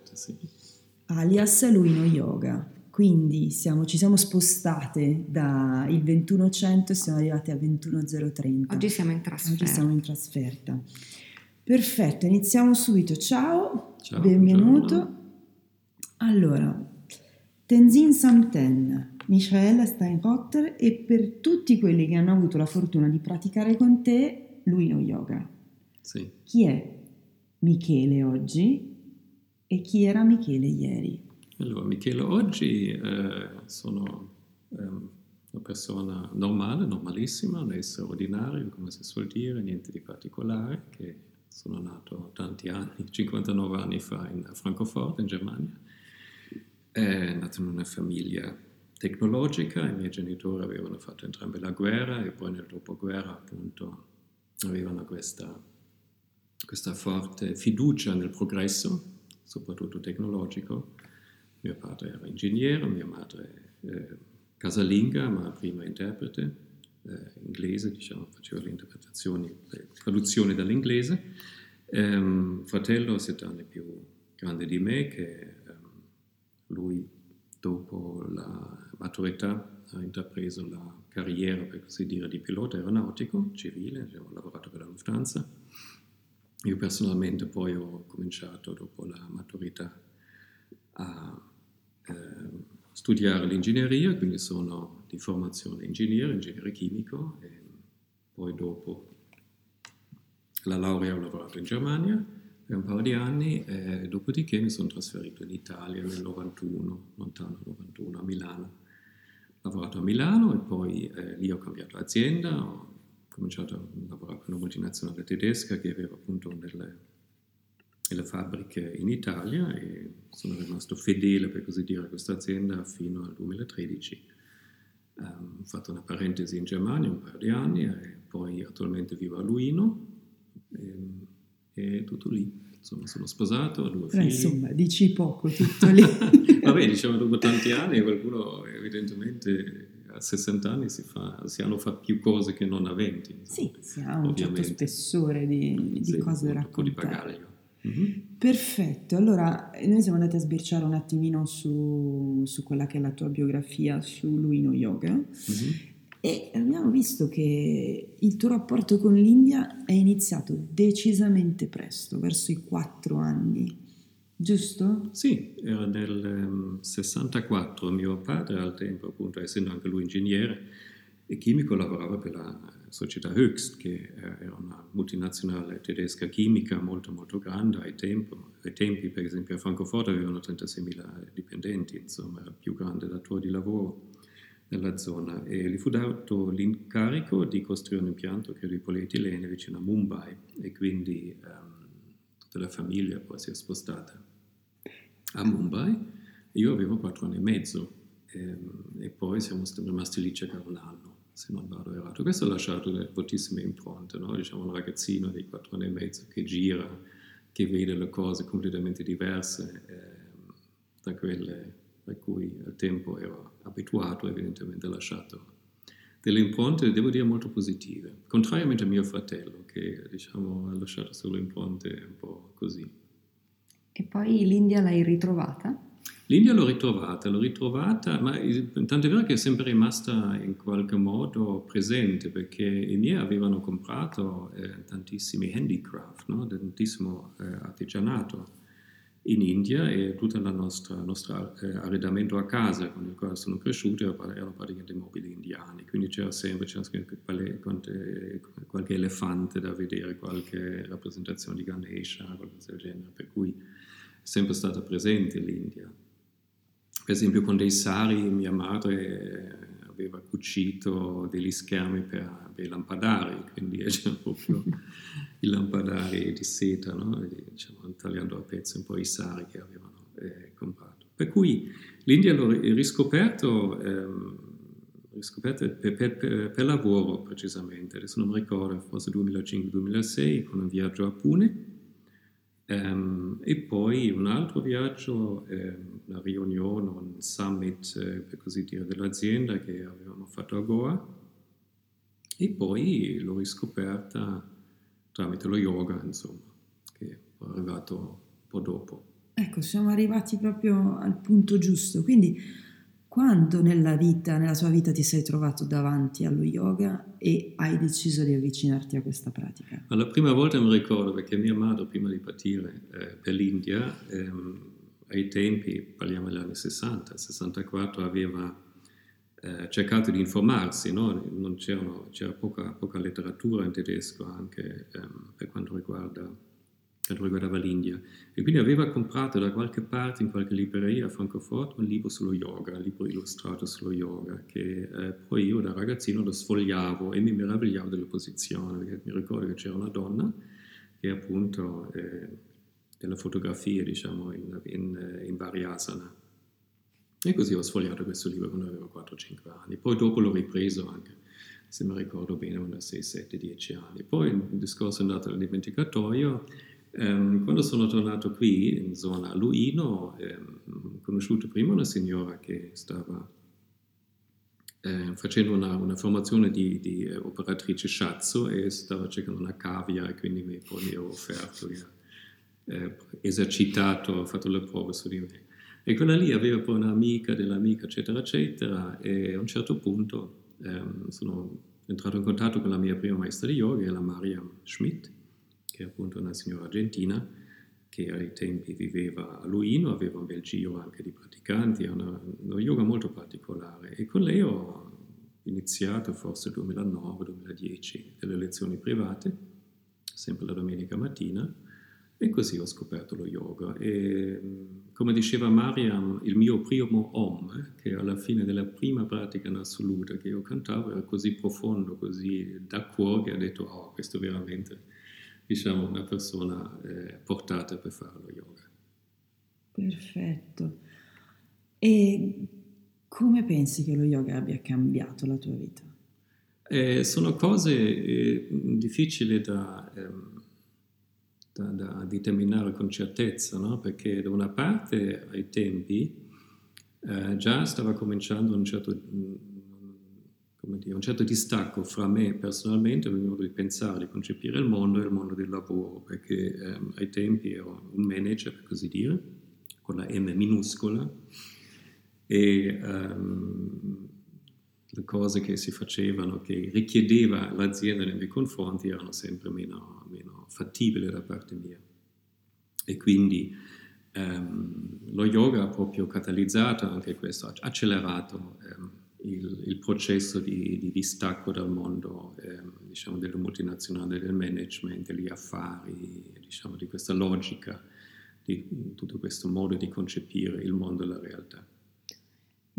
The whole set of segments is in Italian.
Corretta, sì. Alias Luino Yoga. Quindi siamo, ci siamo spostate dal 2100 e siamo arrivate a 21030. Oggi siamo in trasferta. Oggi siamo in trasferta. Perfetto, iniziamo subito. Ciao, Ciao, benvenuto. buongiorno. Allora, Tenzin Samten, Michael Steinrotter e per tutti quelli che hanno avuto la fortuna di praticare con te Luino Yoga. Sì. Chi è Michele oggi e chi era Michele ieri? Allora, Michele, oggi eh, sono ehm, una persona normale, normalissima, un essere ordinario, come si suol dire, niente di particolare, che sono nato tanti anni, 59 anni fa in Francoforte, in Germania. È nato in una famiglia tecnologica, i miei genitori avevano fatto entrambe la guerra e poi nel dopoguerra appunto avevano questa, questa forte fiducia nel progresso, soprattutto tecnologico. Mio padre era ingegnere, mia madre eh, casalinga, ma prima interprete, eh, inglese, diciamo, faceva le interpretazioni, le traduzioni dall'inglese. Ehm, fratello sette anni più grande di me, che ehm, lui dopo la maturità ha intrapreso la carriera, per così dire, di pilota aeronautico civile, ho lavorato per la Lufthansa. Io personalmente poi ho cominciato dopo la maturità a eh, studiare l'ingegneria, quindi sono di formazione ingegnere, ingegnere chimico, e poi dopo la laurea ho lavorato in Germania per un paio di anni, e dopodiché mi sono trasferito in Italia nel 91, lontano 91, a Milano. Ho lavorato a Milano e poi eh, lì ho cambiato azienda, ho cominciato a lavorare per una multinazionale tedesca che aveva appunto delle, delle fabbriche in Italia e sono rimasto fedele, per così dire, a questa azienda fino al 2013. Ehm, ho fatto una parentesi in Germania un paio di anni e poi attualmente vivo a Luino e, e tutto lì. Insomma, sono sposato, ho due figli. insomma, dici poco, tutto lì. Vabbè, diciamo dopo tanti anni qualcuno evidentemente a 60 anni si, fa, si hanno fatto più cose che non aventi. sì, si ha un certo Ovviamente. spessore di, di Sì, cose da raccontare. Mhm. Perfetto, allora noi siamo andati a sbirciare un attimino su, su quella che è la tua biografia su Luino Yoga Mhm. e abbiamo visto che il tuo rapporto con l'India è iniziato decisamente presto, verso i quattro anni, giusto? Sì, era nel ehm, 64, mio padre al tempo, appunto, essendo anche lui ingegnere e chimico, lavorava per la società Höchst, che eh, era una multinazionale tedesca chimica molto molto grande ai, tempo- ai tempi, per esempio a Francoforte avevano 36.000 dipendenti, insomma il più grande datore di lavoro nella zona. E gli fu dato l'incarico di costruire un impianto credo, di polietilene vicino a Mumbai e quindi ehm, tutta la famiglia poi si è spostata a Mumbai. Io avevo quattro anni e mezzo ehm, e poi siamo st- rimasti lì circa un anno, se non vado errato. Questo ha lasciato delle fortissime impronte, no? diciamo un ragazzino di quattro anni e mezzo che gira, che vede le cose completamente diverse ehm, da quelle a cui al tempo ero abituato, evidentemente ha lasciato delle impronte, devo dire, molto positive, contrariamente a mio fratello che diciamo, ha lasciato solo impronte un po' così. E poi l'India l'hai ritrovata? L'India l'ho ritrovata, l'ho ritrovata, ma tanto è vero che è sempre rimasta in qualche modo presente perché i miei avevano comprato eh, tantissimi handicraft, no? tantissimo eh, artigianato in India e tutto il nostro, nostro eh, arredamento a casa con il quale sono cresciuto era- erano praticamente mobili indiani, quindi c'era sempre c'era qualche elefante da vedere, qualche rappresentazione di Ganesha, qualcosa del genere, per cui è sempre stata presente l'India. Per esempio con dei sari mia madre aveva cucito degli schermi per, per i lampadari, quindi c'erano proprio i lampadari di seta, no? Diciamo, tagliando a pezzi un po' i sari che avevano eh, comprato. Per cui l'India l'ho ri- riscoperto, ehm, riscoperto per, per- per- per lavoro precisamente, adesso non mi ricordo, forse 2005-2006 con un viaggio a Pune. Ehm, e poi un altro viaggio, ehm, una riunione, un summit, eh, per così dire, dell'azienda che avevamo fatto a Goa E poi l'ho riscoperta tramite lo yoga, insomma, che è arrivato un po' dopo. Ecco, siamo arrivati proprio al punto giusto. Quindi, quando nella vita, nella tua vita, ti sei trovato davanti allo yoga e hai deciso di avvicinarti a questa pratica? Ma la prima volta mi ricordo perché mia madre, prima di partire eh, per l'India, ehm, ai tempi, parliamo degli anni 60, 64, aveva eh, cercato di informarsi, no? c'era poca, poca, letteratura in tedesco anche ehm, per quanto riguarda, quanto riguardava l'India e quindi aveva comprato da qualche parte in qualche libreria a Francoforte un libro sullo yoga, un libro illustrato sullo yoga che eh, poi io da ragazzino lo sfogliavo e mi meravigliavo delle posizioni perché mi ricordo che c'era una donna che appunto eh, delle fotografie diciamo in, in, in vari asana e così ho sfogliato questo libro quando avevo 4-5 anni. Poi dopo l'ho ripreso anche, se mi ricordo bene, quando 6, 7, 10 anni. Poi il discorso è andato al dimenticatoio. Um, quando sono tornato qui, in zona Luino, um, ho conosciuto prima una signora che stava eh, facendo una, una, formazione di, di eh, operatrice shiatsu e stava cercando una cavia e quindi mi, poi mi ho offerto, ha eh, esercitato, ho fatto le prove su di me. E quella lì aveva poi un'amica dell'amica, eccetera, eccetera, e a un certo punto ehm, sono entrato in contatto con la mia prima maestra di yoga, la Mariam Schmidt, che è appunto una signora argentina, che ai tempi viveva a Luino, aveva un bel giro anche di praticanti, una, uno yoga molto particolare. E con lei ho iniziato forse 2009-2010 delle lezioni private, sempre la domenica mattina, e così ho scoperto lo yoga. E, come diceva Mariam, il mio primo Om, che alla fine della prima pratica in assoluta che io cantavo, era così profondo, così da cuore, che ha detto, oh, questo è veramente, diciamo, una persona eh, portata per fare lo yoga. Perfetto. E come pensi che lo yoga abbia cambiato la tua vita? Eh, sono cose eh, difficili da... Ehm, da, da determinare con certezza, no? perché da una parte ai tempi eh, già stava cominciando un certo, dire, un certo, distacco fra me personalmente il mio modo di pensare, di concepire il mondo e il mondo del lavoro, perché eh, ai tempi ero un manager, per così dire, con la M minuscola, e le cose che si facevano, che richiedeva l'azienda nei miei confronti, erano sempre meno, meno fattibili da parte mia. E quindi ehm, lo yoga ha proprio catalizzato anche questo, ha accelerato ehm, il, il, processo di, di, distacco dal mondo ehm, diciamo, delle multinazionali, del management, degli affari, diciamo, di questa logica, di tutto questo modo di concepire il mondo e la realtà.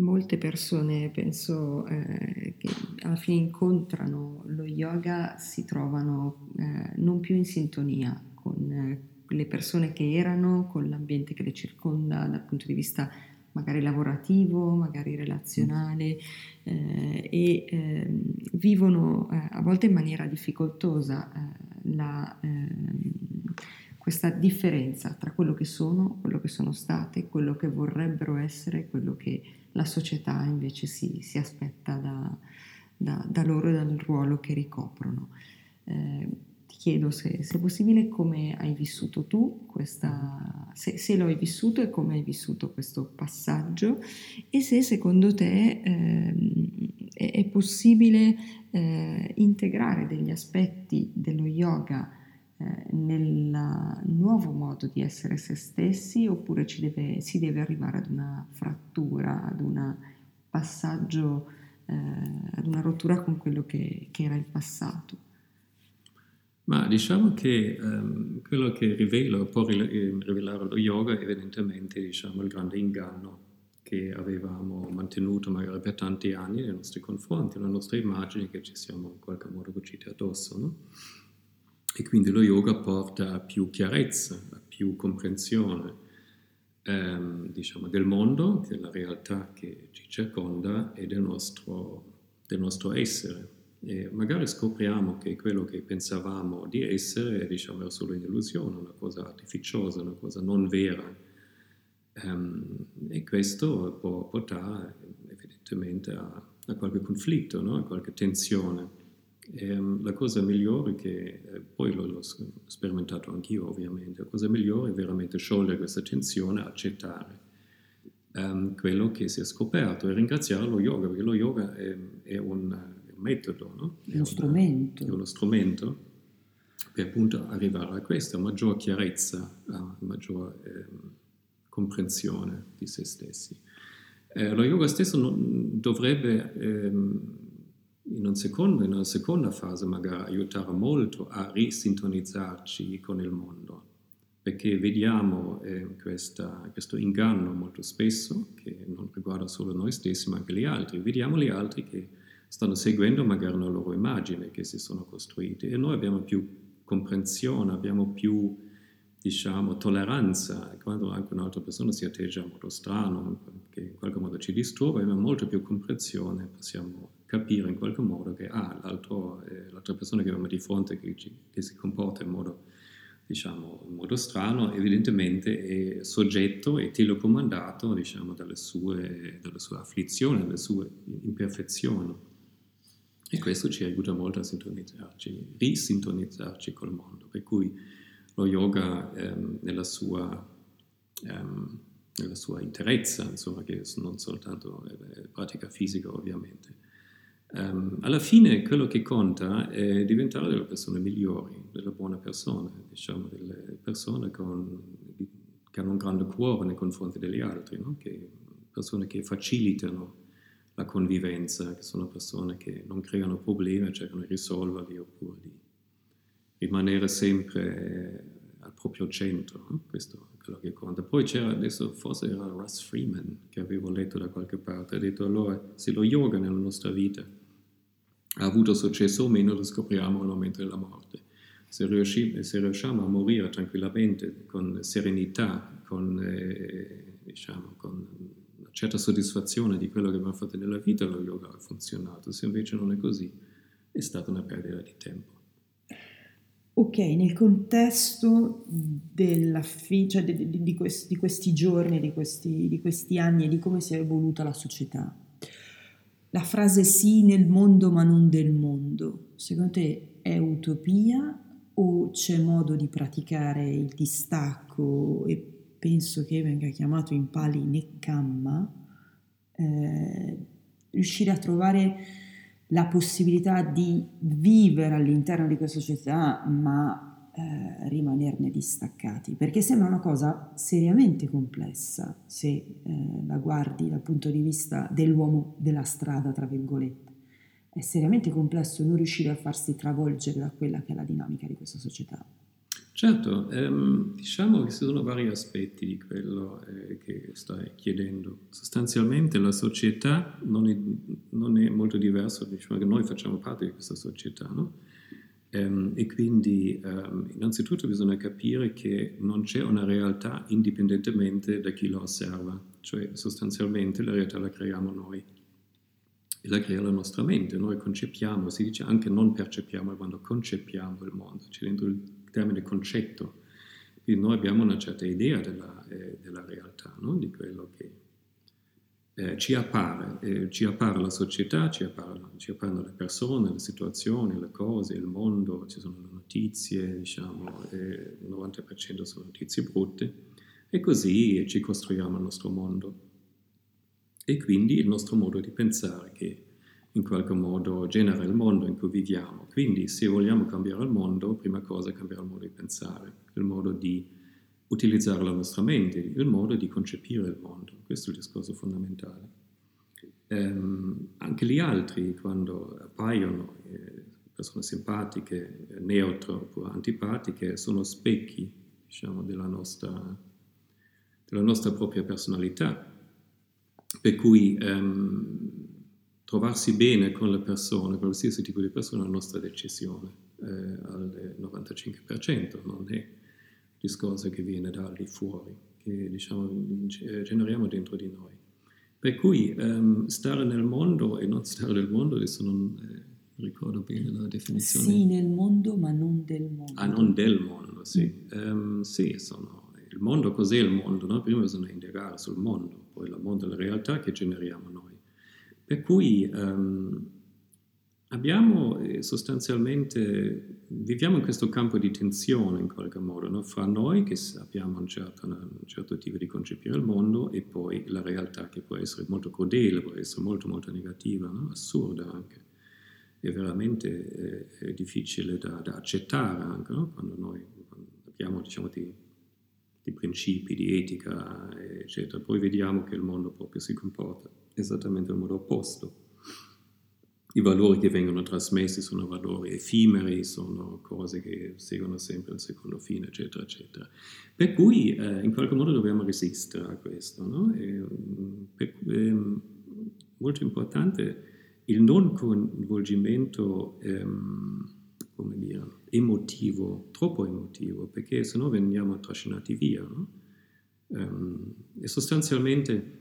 Molte persone, penso, eh, che alla fine incontrano lo yoga si trovano eh, non più in sintonia con eh, le persone che erano, con l'ambiente che le circonda dal punto di vista magari lavorativo, magari relazionale eh, e ehm, vivono eh, a volte in maniera difficoltosa eh, la, ehm, questa differenza tra quello che sono, quello che sono state, quello che vorrebbero essere, quello che la società invece si, si aspetta da, da, da, loro e dal ruolo che ricoprono. Eh, ti chiedo se, se, è possibile come hai vissuto tu questa, se, se, lo hai vissuto e come hai vissuto questo passaggio e se secondo te eh, è, è, possibile eh, integrare degli aspetti dello yoga eh, nel nuovo modo di essere se stessi oppure deve, si deve arrivare ad una frattura, ad un passaggio, eh, ad una rottura con quello che, che, era il passato? Ma diciamo che um, quello che rivela, può eh, rivelare lo yoga evidentemente diciamo, il grande inganno che avevamo mantenuto magari per tanti anni nei nostri confronti, le nostre immagini che ci siamo in qualche modo cucite addosso. No? E quindi lo yoga porta a più chiarezza, a più comprensione ehm, diciamo, del mondo, della realtà che ci circonda e del nostro, del nostro essere. E magari scopriamo che quello che pensavamo di essere diciamo, era solo un'illusione, una cosa artificiosa, una cosa non vera. Um, e questo può portare evidentemente a, a qualche conflitto, no? a qualche tensione ehm, la cosa migliore che, eh, poi l'ho, l'ho sperimentato anch'io ovviamente, la cosa migliore è veramente sciogliere questa tensione, accettare um, quello che si è scoperto e ringraziare lo yoga, perché lo yoga è, è un, è un metodo, no? è, uno strumento. È uno strumento per appunto arrivare a questa maggior chiarezza, a maggior eh, comprensione di se stessi. Eh, lo yoga stesso non, dovrebbe ehm, in, un secondo, in una seconda fase magari aiutare molto a risintonizzarci con il mondo, perché vediamo eh, questa, questo inganno molto spesso, che non riguarda solo noi stessi ma anche gli altri, vediamo gli altri che stanno seguendo magari una loro immagine che si sono costruite e noi abbiamo più comprensione, abbiamo più diciamo, tolleranza, quando anche un'altra persona si atteggia in modo strano, che in qualche modo ci disturba, abbiamo molto più comprensione, possiamo capire in qualche modo che ah, eh, l'altra persona che abbiamo di fronte, che, che si comporta in modo, diciamo, in modo strano, evidentemente è soggetto e telecomandato diciamo, dalle, sue, dalle sue afflizioni, dalle sue imperfezioni. E questo ci aiuta molto a sintonizzarci, risintonizzarci col mondo. Per cui lo yoga ehm, nella, sua, ehm, nella, sua, interezza, insomma, che non soltanto è pratica fisica ovviamente. Um, alla fine quello che conta è diventare delle persone migliori, delle buone persone, diciamo delle persone con, che hanno un grande cuore nei confronti degli altri, no? che, persone che facilitano la convivenza, che sono persone che non creano problemi, cercano di risolverli oppure di rimanere sempre al proprio centro. No? Questo è quello che conta. Poi c'era, adesso forse era Russ Freeman che avevo letto da qualche parte, ha detto allora se lo yoga nella nostra vita ha avuto successo o meno lo scopriamo al momento della morte. Se, riusci, se riusciamo a morire tranquillamente, con serenità, con, eh, diciamo, con certa soddisfazione di quello che abbiamo fatto nella vita, lo yoga ha funzionato. Se invece non è così, è stata una perdita di tempo. Ok, nel contesto fi- cioè di, di, di, questi, di, questi, giorni, questi, di questi anni e di come si è evoluta la società, la frase sì nel mondo ma non del mondo, secondo te è utopia o c'è modo di praticare il distacco? E penso che venga chiamato in Pali Nekkamma, eh, riuscire a trovare la possibilità di vivere all'interno di questa società ma eh, rimanerne distaccati, perché sembra una cosa seriamente complessa se eh, la guardi dal punto di vista dell'uomo della strada, tra virgolette. È seriamente complesso non riuscire a farsi travolgere da quella che è la dinamica di questa società. Certo, ehm, diciamo che ci sono vari aspetti di quello eh, che stai chiedendo. Sostanzialmente la società non è, non è molto diversa, diciamo che noi facciamo parte di questa società, no? Ehm, e quindi ehm, innanzitutto bisogna capire che non c'è una realtà indipendentemente da chi la osserva, cioè sostanzialmente la realtà la creiamo noi e la crea la nostra mente, noi concepiamo, si dice anche non percepiamo quando concepiamo il mondo, c'è dentro il termine concetto. Quindi noi abbiamo una certa idea della, eh, della realtà, no? di quello che eh, ci appare. Eh, ci appare la società, ci appaiono, le persone, le situazioni, le cose, il mondo, ci sono le notizie, diciamo, il 90% sono notizie brutte, e così ci costruiamo il nostro mondo. E quindi il nostro modo di pensare che in qualche modo genera il mondo in cui viviamo. Quindi se vogliamo cambiare il mondo, prima cosa è cambiare il modo di pensare, il modo di utilizzare la nostra mente, il modo di concepire il mondo. Questo è il discorso fondamentale. Ehm, anche gli altri, quando appaiono, eh, persone simpatiche, neutre oppure antipatiche, sono specchi, diciamo, della nostra, della nostra propria personalità. Per cui ehm, trovarsi bene con le persone, qualsiasi tipo di persona, è la nostra decisione eh, al 95%, non è discorso che viene da lì fuori, che diciamo generiamo dentro di noi. Per cui um, stare nel mondo e non stare nel mondo, adesso non eh, ricordo bene la definizione. Sì, nel mondo ma non del mondo. Ah, non del mondo, sì. Mm. Um, sì, sono, il mondo cos'è il mondo? No? Prima bisogna indagare sul mondo, poi il mondo è la realtà che generiamo noi. Per cui um, abbiamo eh, sostanzialmente, viviamo in questo campo di tensione in qualche modo, no? fra noi che abbiamo un certo, un certo, tipo di concepire il mondo e poi la realtà che può essere molto crudele, può essere molto molto negativa, no? assurda anche. È veramente eh, è difficile da, da, accettare anche no? quando noi abbiamo diciamo, di, di principi, di etica, eccetera. Poi vediamo che il mondo proprio si comporta esattamente in modo opposto i valori che vengono trasmessi sono valori effimeri, sono cose che seguono sempre il secondo fine, eccetera, eccetera. Per cui eh, in qualche modo dobbiamo resistere a questo. No? E, mm, per, ehm, molto importante il non coinvolgimento ehm, come dire, emotivo, troppo emotivo, perché se no veniamo trascinati via. No? Um, e sostanzialmente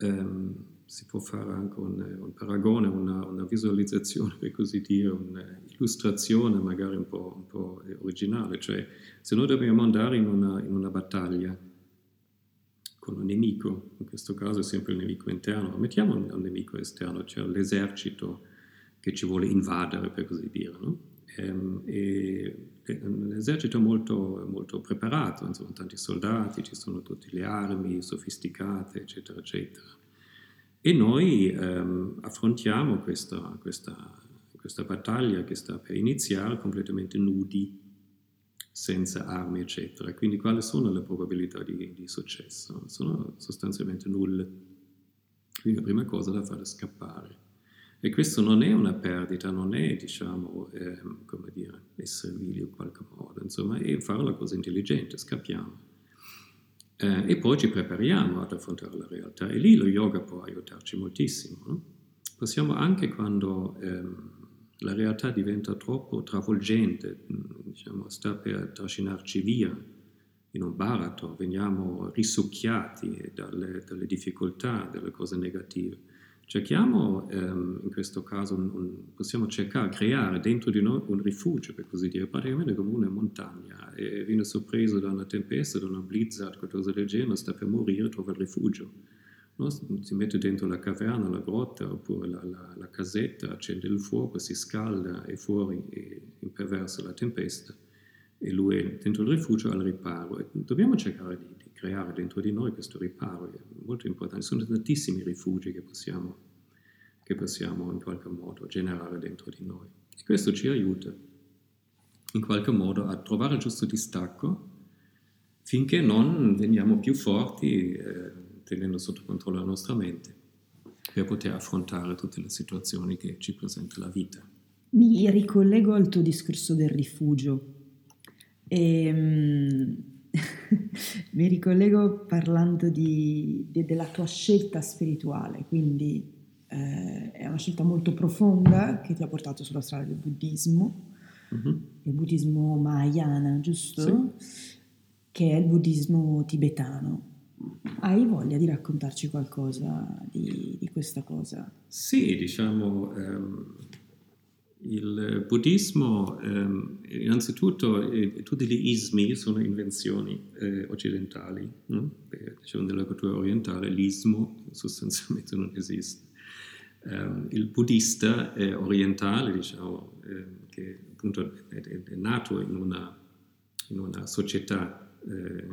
um, si può fare anche un, un paragone, una, una, visualizzazione, per così dire, un'illustrazione magari un po', un po', originale. Cioè, se noi dobbiamo andare in una, in una, battaglia con un nemico, in questo caso è sempre il nemico interno, mettiamo un, un nemico esterno, cioè l'esercito che ci vuole invadere, per così dire, no? Ehm, e, e un esercito molto, molto preparato, insomma, tanti soldati, ci sono tutte le armi sofisticate, eccetera, eccetera e noi ehm, affrontiamo questa, questa, questa, battaglia che sta per iniziare completamente nudi, senza armi, eccetera. Quindi quali sono le probabilità di, di successo? Sono sostanzialmente nulle. Quindi la prima cosa da fare è scappare. E questo non è una perdita, non è, diciamo, ehm, come dire, essere vili in qualche modo, insomma, è fare la cosa intelligente, scappiamo. Eh, e poi ci prepariamo ad affrontare la realtà. E lì lo yoga può aiutarci moltissimo. No? Possiamo anche quando ehm, la realtà diventa troppo travolgente, diciamo, sta per trascinarci via in un baratro, veniamo risucchiati dalle, dalle difficoltà, dalle cose negative cerchiamo ehm, in questo caso, un, un, possiamo cercare, creare dentro di noi un rifugio, per così dire, praticamente come una montagna, e viene sorpreso da una tempesta, da una blizzard, qualcosa del genere, sta per morire, trova il rifugio. No? Si mette dentro la caverna, la grotta, oppure la, la, la, casetta, accende il fuoco, si scalda e fuori e imperversa la tempesta e lui è dentro il rifugio al riparo. E dobbiamo cercare di, creare dentro di noi questo riparo, è molto importante. Sono tantissimi rifugi che possiamo, che possiamo in qualche modo generare dentro di noi. E questo ci aiuta in qualche modo a trovare il giusto distacco finché non veniamo più forti eh, tenendo sotto controllo la nostra mente per poter affrontare tutte le situazioni che ci presenta la vita. Mi ricollego al tuo discorso del rifugio e, um, mi ricollego parlando di, di, della tua scelta spirituale, quindi eh, è una scelta molto profonda che ti ha portato sulla strada del buddismo, mm-hmm. il buddismo mahayana, giusto? Sì. Che è il buddismo tibetano. Hai voglia di raccontarci qualcosa di, di questa cosa? Sì, diciamo, ehm, il buddismo, ehm, innanzitutto, eh, tutti gli ismi sono invenzioni eh, occidentali. No? diciamo, nella cultura orientale l'ismo sostanzialmente non esiste. Um, il buddista è orientale, diciamo, eh, che appunto è, è, è nato in una, in una società eh,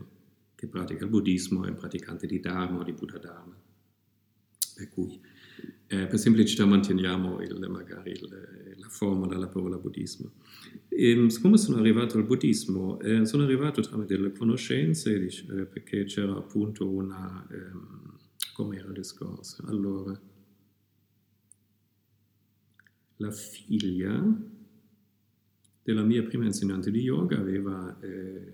che pratica il buddismo, è praticante di Dharma di Buddha Dharma. Per cui eh, per semplicità manteniamo il, magari il, la forma della parola buddismo. E, ehm, come sono arrivato al buddismo? Eh, sono arrivato tramite delle conoscenze eh, perché c'era appunto una... Ehm, com'era il discorso? Allora, la figlia della mia prima insegnante di yoga aveva eh,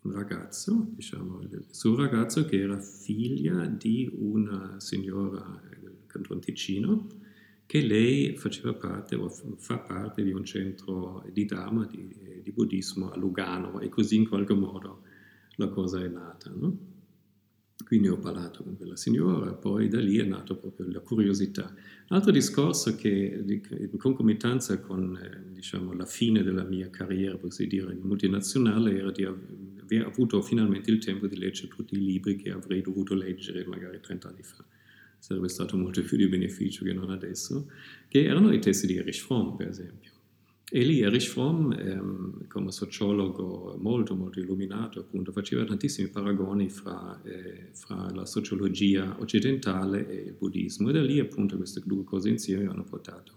un ragazzo, diciamo, il suo ragazzo che era figlia di una signora Canton Ticino, che lei faceva parte o fa parte di un centro di Dharma, di, di buddismo a Lugano e così in qualche modo la cosa è nata. No? Quindi ho parlato con quella signora, poi da lì è nata proprio la curiosità. Altro discorso che in concomitanza con eh, diciamo, la fine della mia carriera, per così dire, multinazionale, era di aver avuto finalmente il tempo di leggere tutti i libri che avrei dovuto leggere magari 30 anni fa sarebbe stato molto più di beneficio che non adesso, che erano i testi di Erich Fromm, per esempio. E lì Erich Fromm, ehm, come sociologo molto, molto illuminato, appunto, faceva tantissimi paragoni fra, eh, fra, la sociologia occidentale e il buddismo. E da lì, appunto, queste due cose insieme hanno portato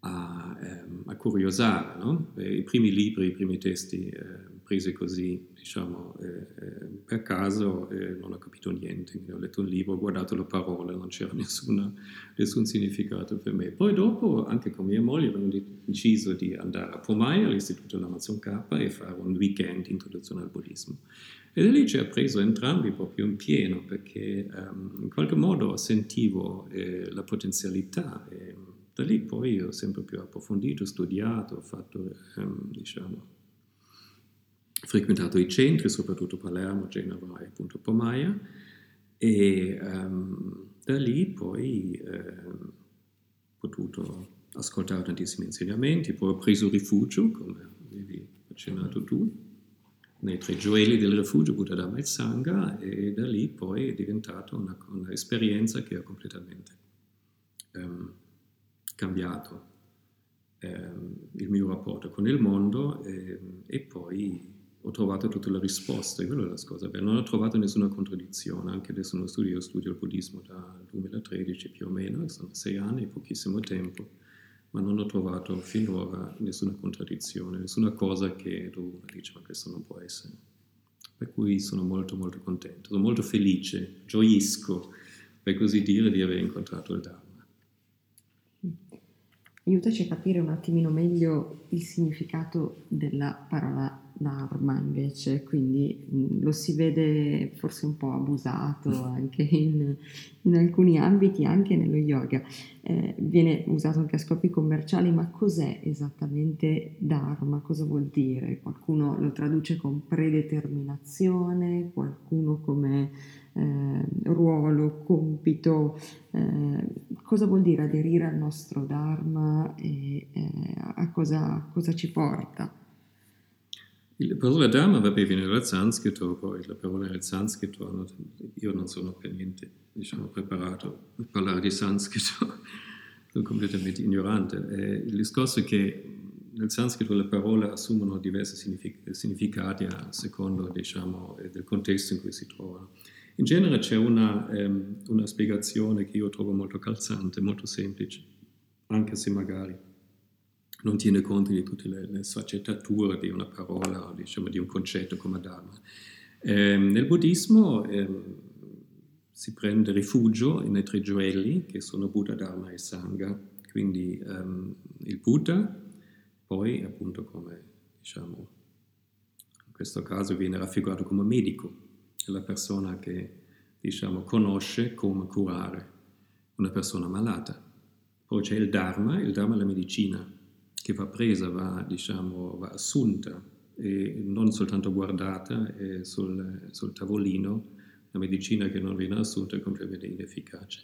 a, ehm, a curiosare. No? I primi libri, i primi testi eh, presi così, diciamo, eh, eh, per caso, eh, non ho capito niente. Quindi ho letto un libro, ho guardato le parole, non c'era nessuna, nessun significato per me. Poi dopo, anche con mia moglie, abbiamo deciso di andare a Pomai, all'Istituto dell'Amazon K, e fare un weekend di introduzione al buddismo. E lì ci ha preso entrambi proprio in pieno, perché um, in qualche modo sentivo eh, la potenzialità. Da lì poi ho sempre più approfondito, studiato, fatto, um, diciamo, frequentato i centri, soprattutto Palermo, Genova e appunto Pomaia, e um, da lì poi eh, ho potuto ascoltare tantissimi insegnamenti, poi ho preso rifugio, come avevi accennato tu, nei tre gioielli del rifugio Buddha Dhamma e Sangha e da lì poi è diventata un'esperienza che ha completamente um, cambiato um, il mio rapporto con il mondo e, e poi ho trovato tutte le risposte, quella è la cosa bella. Non ho trovato nessuna contraddizione, anche adesso nello studio, io studio il buddismo dal 2013 più o meno, sono sei anni, pochissimo tempo, ma non ho trovato finora nessuna contraddizione, nessuna cosa che uno dice ma questo non può essere. Per cui sono molto molto contento, sono molto felice, gioisco, per così dire, di aver incontrato il Dharma. Aiutaci a capire un attimino meglio il significato della parola Dharma invece, quindi lo si vede forse un po' abusato anche in, in alcuni ambiti, anche nello yoga. Eh, viene usato anche a scopi commerciali, ma cos'è esattamente Dharma? Cosa vuol dire? Qualcuno lo traduce con predeterminazione, qualcuno come eh, ruolo, compito. Eh, cosa vuol dire aderire al nostro Dharma e eh, a cosa, cosa ci porta? La parola Dharma, vabbè, viene dal sanscrito, poi la parola nel sanscrito, io non sono per niente, diciamo, preparato a parlare di sanscrito, sono completamente ignorante. Eh, il discorso è che nel sanscrito le parole assumono diversi significati a secondo, diciamo, del contesto in cui si trovano. In genere c'è una, um, una spiegazione che io trovo molto calzante, molto semplice, anche se magari non tiene conto di tutte le, le sfaccettature di una parola, diciamo di un concetto come Dharma. Eh, nel buddismo eh, si prende rifugio nei tre gioielli che sono Buddha, Dharma e Sangha, quindi ehm, il Buddha, poi appunto come diciamo in questo caso viene raffigurato come medico, è la persona che diciamo conosce come curare una persona malata. Poi c'è il Dharma, il Dharma è la medicina, va presa, va, diciamo, va assunta e non soltanto guardata sul, sul, tavolino, la medicina che non viene assunta è completamente inefficace.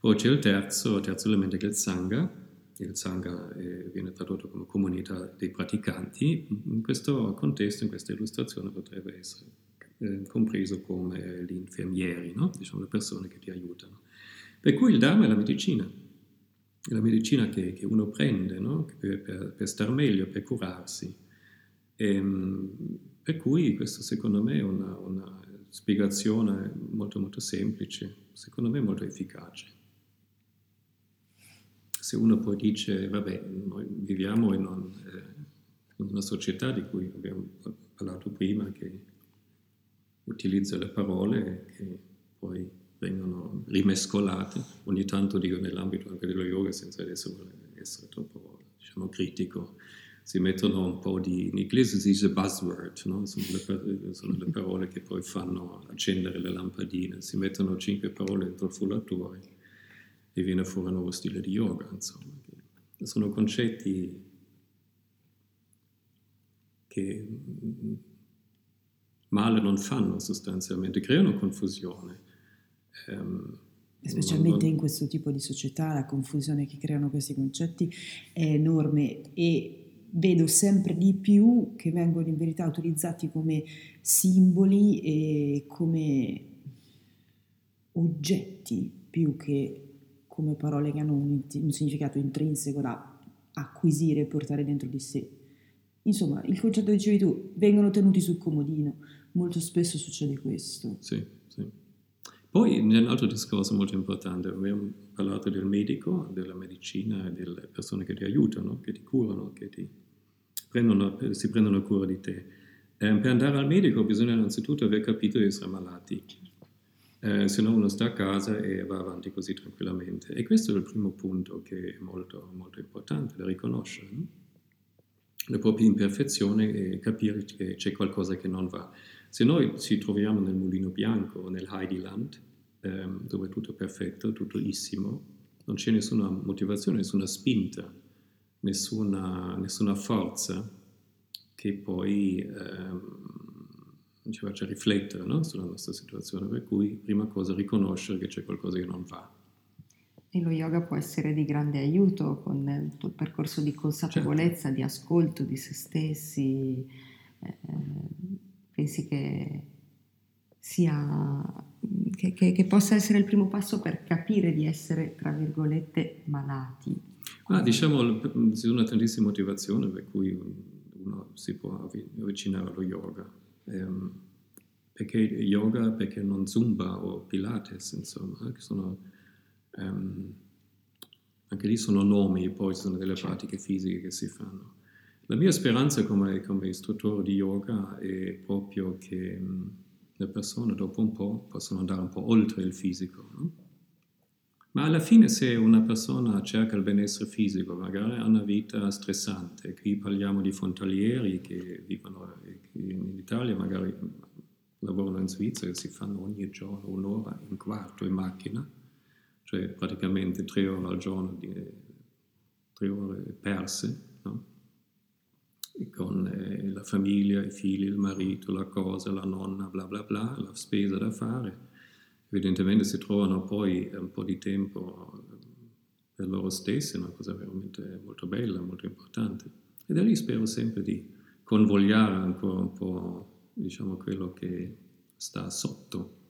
Poi c'è il terzo, il terzo elemento che è il Sangha, il Sangha eh, viene tradotto come comunità dei praticanti, in questo contesto, in questa illustrazione potrebbe essere eh, compreso come gli infermieri, no? diciamo le persone che ti aiutano. Per cui il Dharma è la medicina, la medicina che, che uno prende no? per, per, per, star meglio, per curarsi. E, ehm, per cui questo secondo me è una, una, spiegazione molto molto semplice, secondo me molto efficace. Se uno poi dice, vabbè, noi viviamo in, un, eh, in una società di cui abbiamo parlato prima, che utilizza le parole che poi vengono rimescolate, ogni tanto dico nell'ambito anche dello yoga senza adesso essere troppo diciamo, critico, si mettono un po' di, in inglese si dice buzzword, no? sono, le, sono, le, parole che poi fanno accendere le lampadine, si mettono cinque parole dentro il frullatore e viene fuori un nuovo stile di yoga, insomma. Sono concetti che male non fanno sostanzialmente, creano confusione Ehm, Specialmente in questo tipo di società la confusione che creano questi concetti è enorme e vedo sempre di più che vengono in verità utilizzati come simboli e come oggetti più che come parole che hanno un, un significato intrinseco da acquisire e portare dentro di sé. Insomma, il concetto che dicevi tu, vengono tenuti sul comodino, molto spesso succede questo. Sì, sì. Poi un altro discorso molto importante, abbiamo parlato del medico, della medicina e delle persone che ti aiutano, che ti curano, che ti prendono, si prendono cura di te. Eh, per andare al medico bisogna innanzitutto aver capito di essere malati, eh, se no uno sta a casa e va avanti così tranquillamente. E questo è il primo punto che è molto, molto importante da riconoscere. No? Le proprie imperfezioni e capire che c'è qualcosa che non va. Se noi ci troviamo nel mulino bianco o nel Heidiland, ehm, dove è tutto perfetto, tutto issimo, non c'è nessuna motivazione, nessuna spinta, nessuna, nessuna forza che poi ehm, ci faccia riflettere no? sulla nostra situazione, per cui prima cosa riconoscere che c'è qualcosa che non va. E lo yoga può essere di grande aiuto con il tuo percorso di consapevolezza, certo. di ascolto di se stessi. Eh, pensi che sia che, che, che, possa essere il primo passo per capire di essere, tra virgolette, malati? Ah, diciamo, ci sono tantissime motivazioni per cui uno si può avvicinare allo yoga. Um, perché yoga, perché non zumba o pilates, insomma, che sono, um, anche lì sono nomi, poi sono delle certo. pratiche fisiche che si fanno. La mia speranza come, come istruttore di yoga è proprio che mh, le persone dopo un po' possono andare un po' oltre il fisico. No? Ma alla fine se una persona cerca il benessere fisico, magari ha una vita stressante, qui parliamo di frontalieri che vivono in Italia, magari lavorano in Svizzera e si fanno ogni giorno un'ora, un quarto in macchina, cioè praticamente tre ore al giorno, di, tre ore perse, no? Con eh, la famiglia, i figli, il marito, la cosa, la nonna, bla bla bla, la spesa da fare. Evidentemente si trovano poi un po' di tempo per loro stessi, una cosa veramente molto bella, molto importante. E da lì spero sempre di convogliare ancora un po' diciamo, quello che sta sotto,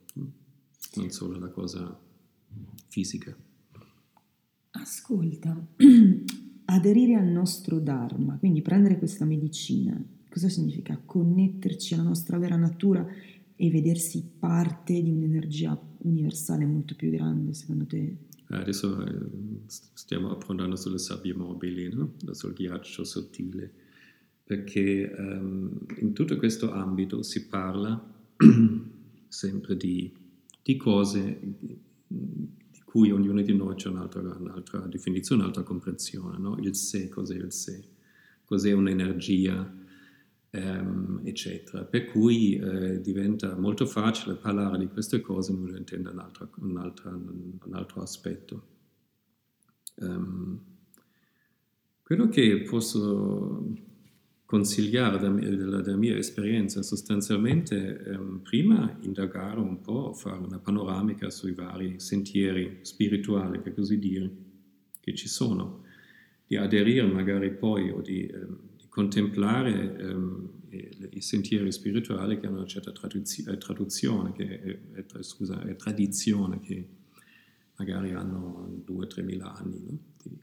non solo la cosa fisica. Ascolta, aderire al nostro Dharma, quindi prendere questa medicina, cosa significa? Connetterci alla nostra vera natura e vedersi parte di un'energia universale molto più grande, secondo te? Eh, adesso eh, stiamo affrontando sulle sabbie mobili, no? sul ghiaccio sottile, perché um, in tutto questo ambito si parla sempre di, di cose cui ognuno di noi c'è un'altra, un'altra definizione, un'altra comprensione. No? Il sé, cos'è il sé? Cos'è un'energia? Ehm, eccetera. Per cui eh, diventa molto facile parlare di queste cose non intende un un un altro aspetto. Um, quello che posso consigliare da, dalla mia esperienza sostanzialmente ehm, prima indagare un po', fare una panoramica sui vari sentieri spirituali, per così dire, che ci sono, di aderire magari poi o di, ehm, di contemplare ehm, i sentieri spirituali che hanno una certa traduzio, eh, traduzione, che è, è, scusa, tradizione, che magari hanno 2-3 mila anni no? di,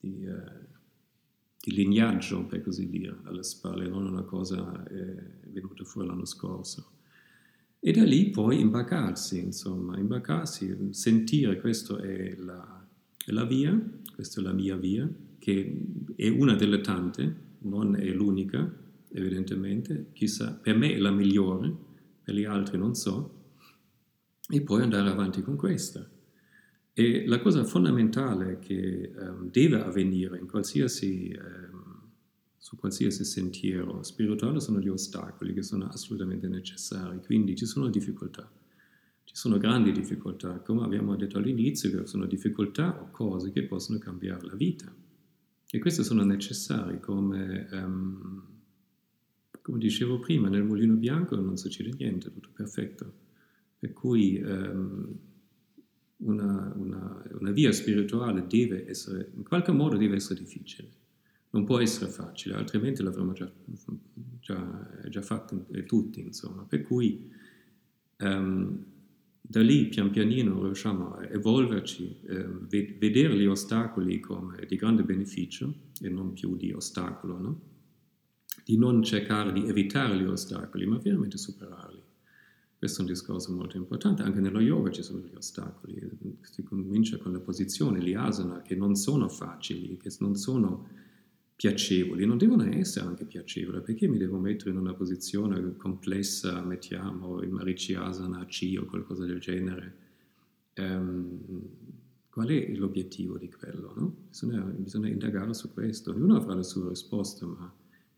di di lignaggio, per così dire, alle spalle, non una cosa eh, venuta fuori l'anno scorso. E da lì poi imbaccarsi, insomma, imbaccarsi, sentire questa è la, la via, questa è la mia via, che è una delle tante, non è l'unica, evidentemente, chissà, per me è la migliore, per gli altri non so, e poi andare avanti con questa. E la cosa fondamentale che um, deve avvenire in qualsiasi, um, su qualsiasi sentiero spirituale sono gli ostacoli che sono assolutamente necessari, quindi ci sono difficoltà, ci sono grandi difficoltà, come abbiamo detto all'inizio, che sono difficoltà o cose che possono cambiare la vita. E queste sono necessarie, come, um, come dicevo prima, nel mulino bianco non succede niente, tutto perfetto. Per cui una, una, una, via spirituale deve essere, in qualche modo deve essere difficile, non può essere facile, altrimenti l'avremmo già, già, già fatto tutti, insomma. Per cui um, da lì pian pianino riusciamo a evolverci, eh, vedere gli ostacoli come di grande beneficio e non più di ostacolo, no? di non cercare di evitare gli ostacoli, ma veramente superarli. Questo è un discorso molto importante, anche nello yoga ci sono gli ostacoli, si comincia con le posizioni, gli asana, che non sono facili, che non sono piacevoli, non devono essere anche piacevoli, perché mi devo mettere in una posizione complessa, mettiamo il Mariciasana C o qualcosa del genere. Um, qual è l'obiettivo di quello? No? Bisogna, bisogna, indagare su questo. Ognuno avrà le sue risposte, ma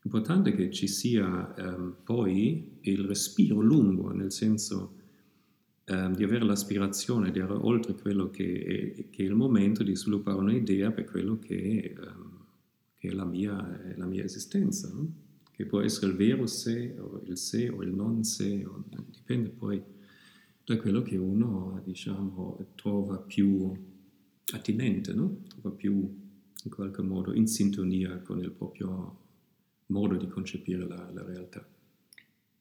importante che ci sia um, poi il respiro lungo, nel senso um, di avere l'aspirazione di andare oltre quello che è, che è, il momento di sviluppare un'idea per quello che è che è la mia, la mia esistenza, no? che può essere il vero sé o il sé o il non sé, o, dipende poi da quello che uno diciamo, trova più attinente, no? trova più in qualche modo in sintonia con il proprio modo di concepire la, la realtà.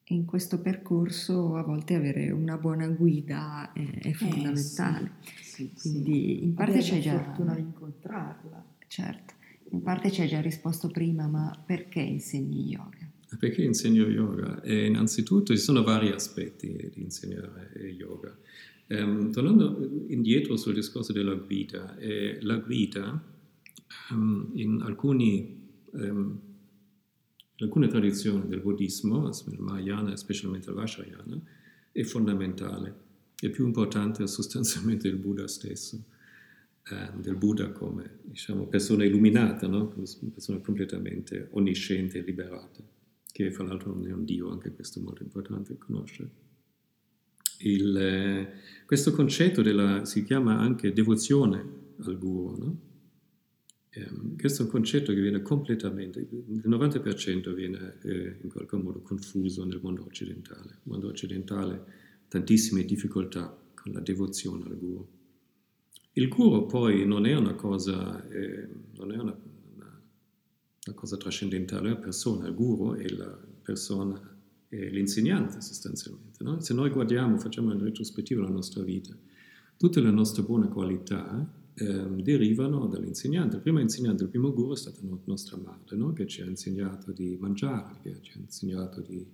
In questo percorso a volte avere una buona guida è, è fondamentale. Eh, sì, Quindi sì. in parte c'è già... fortuna di incontrarla. Certo. In parte ci hai già risposto prima, ma perché insegni yoga? Perché insegno yoga? E innanzitutto ci sono vari aspetti di insegnare yoga. Um, tornando indietro sul discorso della guida, eh, la guida um, in, alcuni, um, alcune tradizioni del buddismo, il Mahayana e specialmente il Vajrayana, è fondamentale, è più importante sostanzialmente del Buddha stesso eh, del Buddha come diciamo, persona illuminata, no? persona completamente onnisciente e liberata, che fra l'altro non è un Dio, anche questo è molto importante conoscere. Il, eh, questo concetto della, si chiama anche devozione al guru, no? Eh, questo è un concetto che viene completamente, il 90% viene eh, in qualche modo confuso nel mondo occidentale. Il mondo occidentale ha tantissime difficoltà con la devozione al guru il guru poi non è una cosa, eh, non è una, una, una, cosa trascendentale, è una persona, il guru è la persona, l'insegnante sostanzialmente. No? Se noi guardiamo, facciamo in retrospettiva la nostra vita, tutte le nostre buone qualità eh, derivano dall'insegnante. Il primo insegnante, il primo guru è stata nostra madre, no? che ci ha insegnato di mangiare, che ci ha insegnato di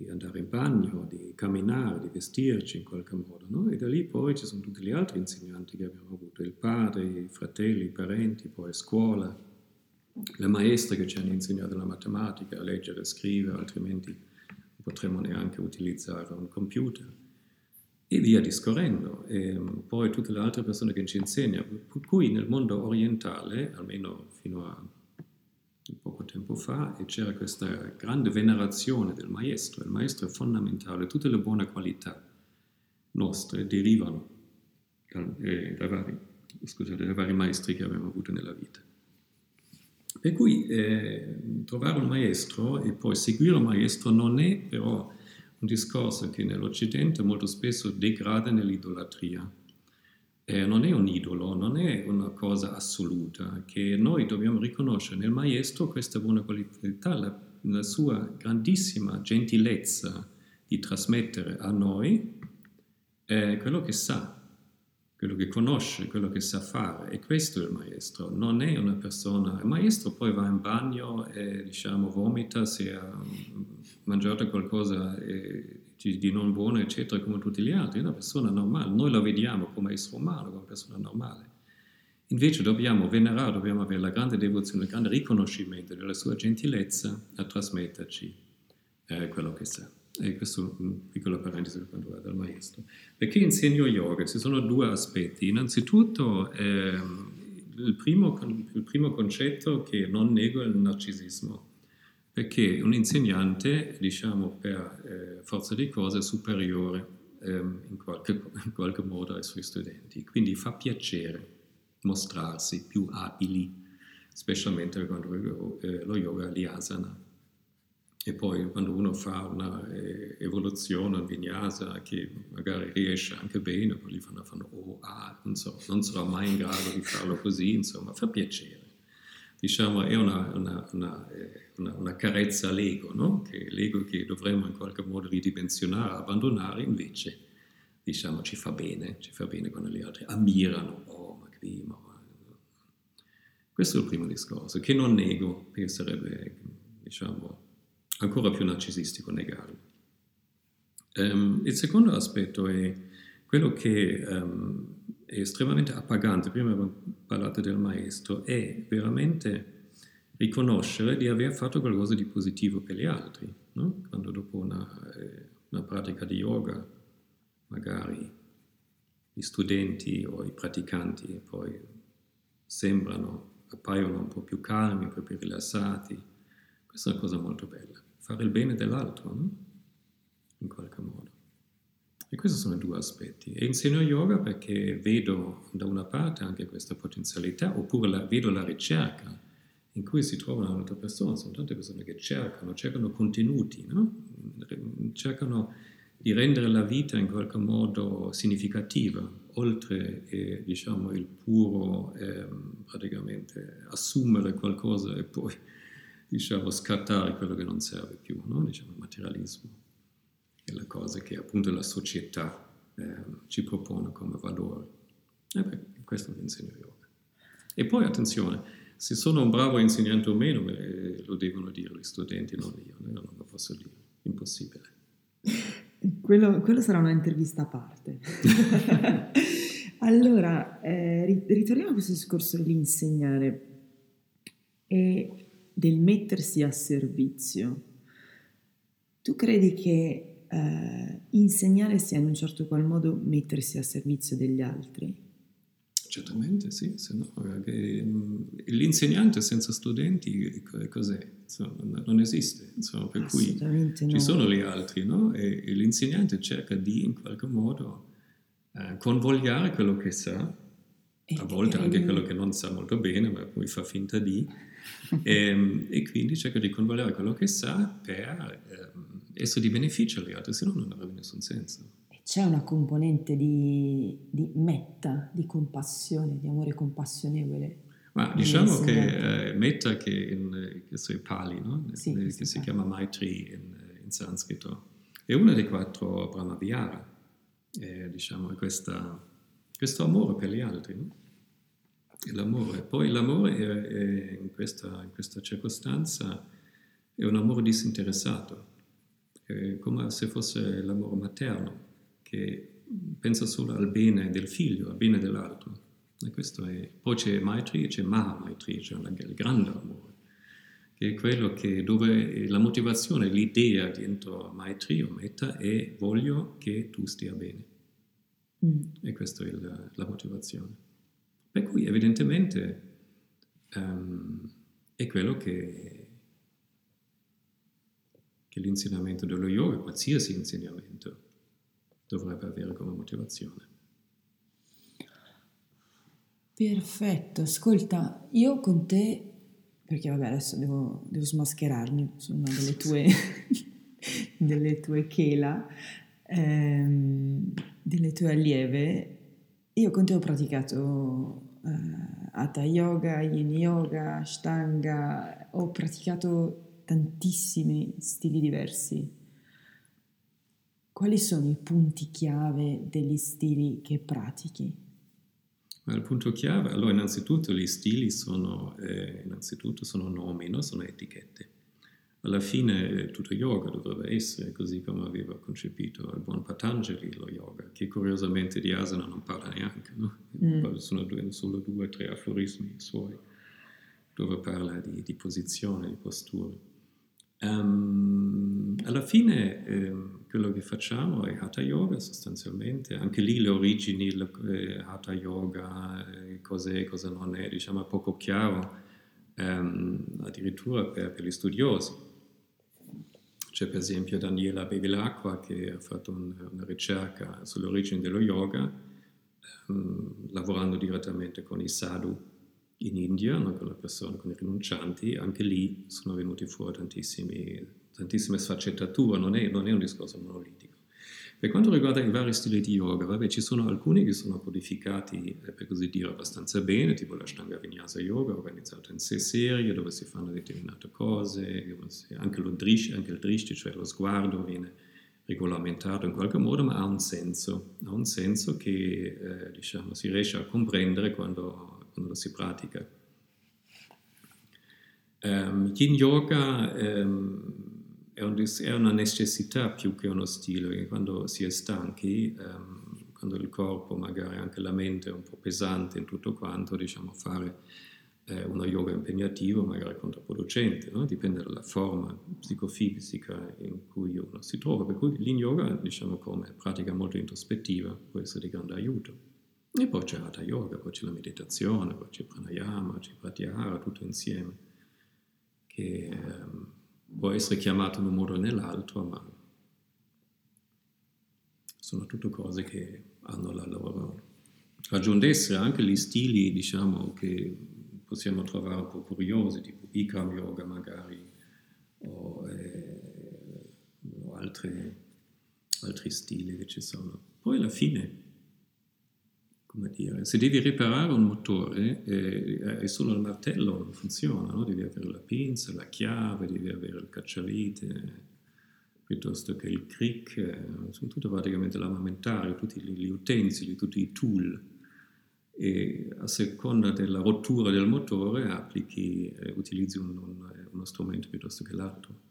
di andare in bagno, di camminare, di vestirci in qualche modo. No? E da lì poi ci sono tutti gli altri insegnanti che abbiamo avuto, il padre, i fratelli, i parenti, poi scuola, le maestre che ci hanno insegnato la matematica, a leggere e scrivere, altrimenti potremmo neanche utilizzare un computer. E via discorrendo. E poi tutte le altre persone che ci insegnano. Per cui nel mondo orientale, almeno fino a poco tempo fa c'era questa grande venerazione del maestro. Il maestro è fondamentale, tutte le buone qualità nostre derivano dai, eh, vari, scusate, dai vari maestri che abbiamo avuto nella vita. Per cui eh, trovare un maestro e poi seguire un maestro non è però un discorso che nell'Occidente molto spesso degrada nell'idolatria. Eh, non è un idolo, non è una cosa assoluta, che noi dobbiamo riconoscere nel maestro questa buona qualità, la, la sua grandissima gentilezza di trasmettere a noi eh, quello che sa, quello che conosce, quello che sa fare. E questo è il maestro, non è una persona... Il maestro poi va in bagno e diciamo vomita se ha mangiato qualcosa di non buono, eccetera, come tutti gli altri, è una persona normale, noi la vediamo come essere umano, come persona normale. Invece dobbiamo venerare, dobbiamo avere la grande devozione, il grande riconoscimento della sua gentilezza a trasmetterci eh, quello che sa. E questo è un piccolo parentesi per quanto riguarda il maestro. Perché insegno yoga? Ci sono due aspetti. Innanzitutto, eh, il, primo, il primo concetto che non nego è il narcisismo perché un insegnante, diciamo per eh, forza di cose, è superiore ehm, in, qualche, in, qualche, modo ai suoi studenti, quindi fa piacere mostrarsi più abili, specialmente quando eh, lo yoga li asana. E poi quando uno fa un'evoluzione, eh, un vinyasa che magari riesce anche bene, gli fanno, fanno oh, ah, non, so, non sarà mai in grado di farlo così, insomma, fa piacere diciamo, è una, una, una, eh, una carezza all'ego, no? che l'ego che dovremmo in qualche modo ridimensionare, abbandonare, invece diciamo, ci fa bene, ci fa bene quando gli altri ammirano, oh, ma qui, ma... Questo è il primo discorso, che non nego, perché sarebbe, diciamo, ancora più narcisistico negarlo. Um, il secondo aspetto è quello che um, è estremamente appagante, prima parlato del maestro, è veramente riconoscere di aver fatto qualcosa di positivo per gli altri. No? Quando dopo una, eh, una pratica di yoga, magari gli studenti o i praticanti poi sembrano, appaiono un po' più calmi, un po' più rilassati, questa è una cosa molto bella. Fare il bene dell'altro, no? in qualche modo. E questi sono due aspetti. E insegno yoga perché vedo da una parte anche questa potenzialità, oppure la, vedo la ricerca in cui si trovano altre persone, sono tante persone che cercano, cercano contenuti, no? cercano di rendere la vita in qualche modo significativa, oltre eh, diciamo, il puro eh, praticamente assumere qualcosa e poi diciamo, scartare quello che non serve più, no? diciamo, il materialismo e le cose che appunto la società eh, ci propone come valore. E beh, questo vi insegno yoga. E poi attenzione, se sono un bravo insegnante o meno, beh, lo devono dire gli studenti, non io, non lo posso dire, impossibile. Quello, quello sarà un'intervista a parte. allora, eh, ritorniamo a questo discorso dell'insegnare e del mettersi a servizio. Tu credi che eh, insegnare sia in un certo qual modo mettersi a servizio degli altri? Certamente sì, se no, eh, l'insegnante senza studenti cos'è? Insomma, non esiste, insomma, per cui no. ci sono gli altri, no? E, e, l'insegnante cerca di in qualche modo eh, convogliare quello che sa, a volte anche quello che non sa molto bene, ma poi fa finta di, e, ehm, e, quindi cerca di convogliare quello che sa per eh, essere di beneficio agli altri, se no non avrebbe nessun senso. C'è una componente di, di metta, di compassione, di amore compassionevole. Ma diciamo che eh, metta che in questo è Pali, no? sì, che si Pali. chiama Maitri in, in, sanscrito, è una dei quattro Brahmavihara, eh, diciamo, questa, questo amore per gli altri. No? l'amore. Poi l'amore è, è in, questa, in, questa, circostanza è un amore disinteressato, è come se fosse l'amore materno, che pensa solo al bene del figlio, al bene dell'altro. E è, poi c'è Maitri, c'è Maha Maitri, c'è il grande amore, che è quello che, dove la motivazione, l'idea dentro Maitri o Metta è voglio che tu stia bene. Mm. E questa è la, la motivazione. Per cui evidentemente um, è quello che, che l'insegnamento dello yoga, qualsiasi insegnamento, dovrebbe avere come motivazione. Perfetto, ascolta, io con te, perché vabbè adesso devo, devo smascherarmi, sono una delle tue, delle tue chela, ehm, delle tue allieve, io con te ho praticato uh, Hatha Yoga, Yin Yoga, Ashtanga, ho praticato tantissimi stili diversi. Quali sono i punti chiave degli stili che pratichi? Il punto chiave, allora innanzitutto gli stili sono, eh, innanzitutto sono nomi, no? sono etichette alla fine tutto yoga dovrebbe essere così come aveva concepito il buon Patanjali lo yoga, che curiosamente di asana non parla neanche, no? mm. sono due, solo due o tre aforismi suoi dove parla di, di posizione, di postura. Um, alla fine um, quello che facciamo è Hatha Yoga sostanzialmente, anche lì le origini, le, eh, Hatha Yoga, eh, cos'è, cosa non è, diciamo è poco chiaro, um, addirittura per, per gli studiosi c'è per esempio Daniela Bevilacqua che ha fatto un, una ricerca sull'origine dello yoga, ehm, lavorando direttamente con i sadhu in India, no? con le persone, con i rinuncianti, anche lì sono venuti fuori tantissime sfaccettature, non è, non è un discorso monolitico. Per quanto riguarda i vari stili di yoga, vabbè, ci sono alcuni che sono codificati, eh, per così dire, abbastanza bene, tipo la Shtanga Vinyasa Yoga, organizzato in sei serie, dove si fanno determinate cose, anche, lo drish, anche il drishti, cioè lo sguardo, viene regolamentato in qualche modo, ma ha un senso, ha un senso che eh, diciamo, si riesce a comprendere quando, quando lo si pratica. Um, yin Yoga um, è, un, è, una necessità più che uno stile, quando si è stanchi, um, quando il corpo, magari anche la mente è un po' pesante in tutto quanto, diciamo fare eh, uno yoga impegnativo magari controproducente, no? dipende dalla forma psicofisica in cui uno si trova, per cui l'in yoga, diciamo come pratica molto introspettiva, può essere di grande aiuto. E poi c'è Hatha Yoga, poi c'è la meditazione, poi c'è Pranayama, c'è Pratyahara, tutto insieme, che ehm, può essere chiamato in un modo o nell'altro, ma sono tutte cose che hanno la loro ragione d'essere, anche gli stili, diciamo, che possiamo trovare un po' curiosi, tipo Bikram Yoga magari, o, eh, o altri, altri stili che ci sono. Poi alla fine, come dire, se devi riparare un motore eh, è solo il martello, non funziona, no? devi avere la pinza, la chiave, devi avere il cacciavite, piuttosto che il crick, eh, sono tutto praticamente l'armamentario, tutti gli utensili, tutti i tool e a seconda della rottura del motore applichi, eh, utilizzi un, un, uno strumento piuttosto che l'altro.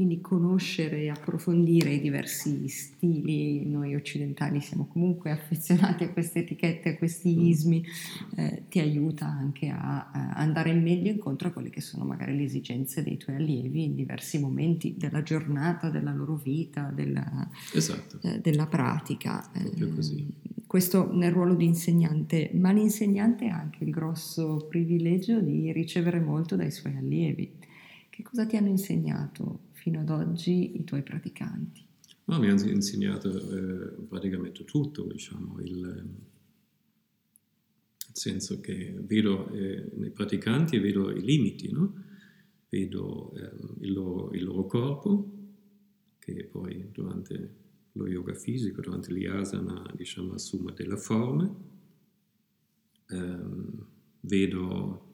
Quindi conoscere e approfondire i diversi stili, noi occidentali siamo comunque affezionati a queste etichette, a questi mm. ismi, eh, ti aiuta anche a, a, andare meglio incontro a quelle che sono magari le esigenze dei tuoi allievi in diversi momenti della giornata, della loro vita, della, esatto. eh, della pratica. Proprio così. Eh, questo nel ruolo di insegnante, ma l'insegnante ha anche il grosso privilegio di ricevere molto dai suoi allievi. Che cosa ti hanno insegnato fino ad oggi i tuoi praticanti? No, mi hanno insegnato eh, praticamente tutto, diciamo, il, il, senso che vedo eh, nei praticanti vedo i limiti, no? vedo eh, il, loro, il loro corpo, che poi durante lo yoga fisico durante l'asana diciamo, assume della forma, ehm, vedo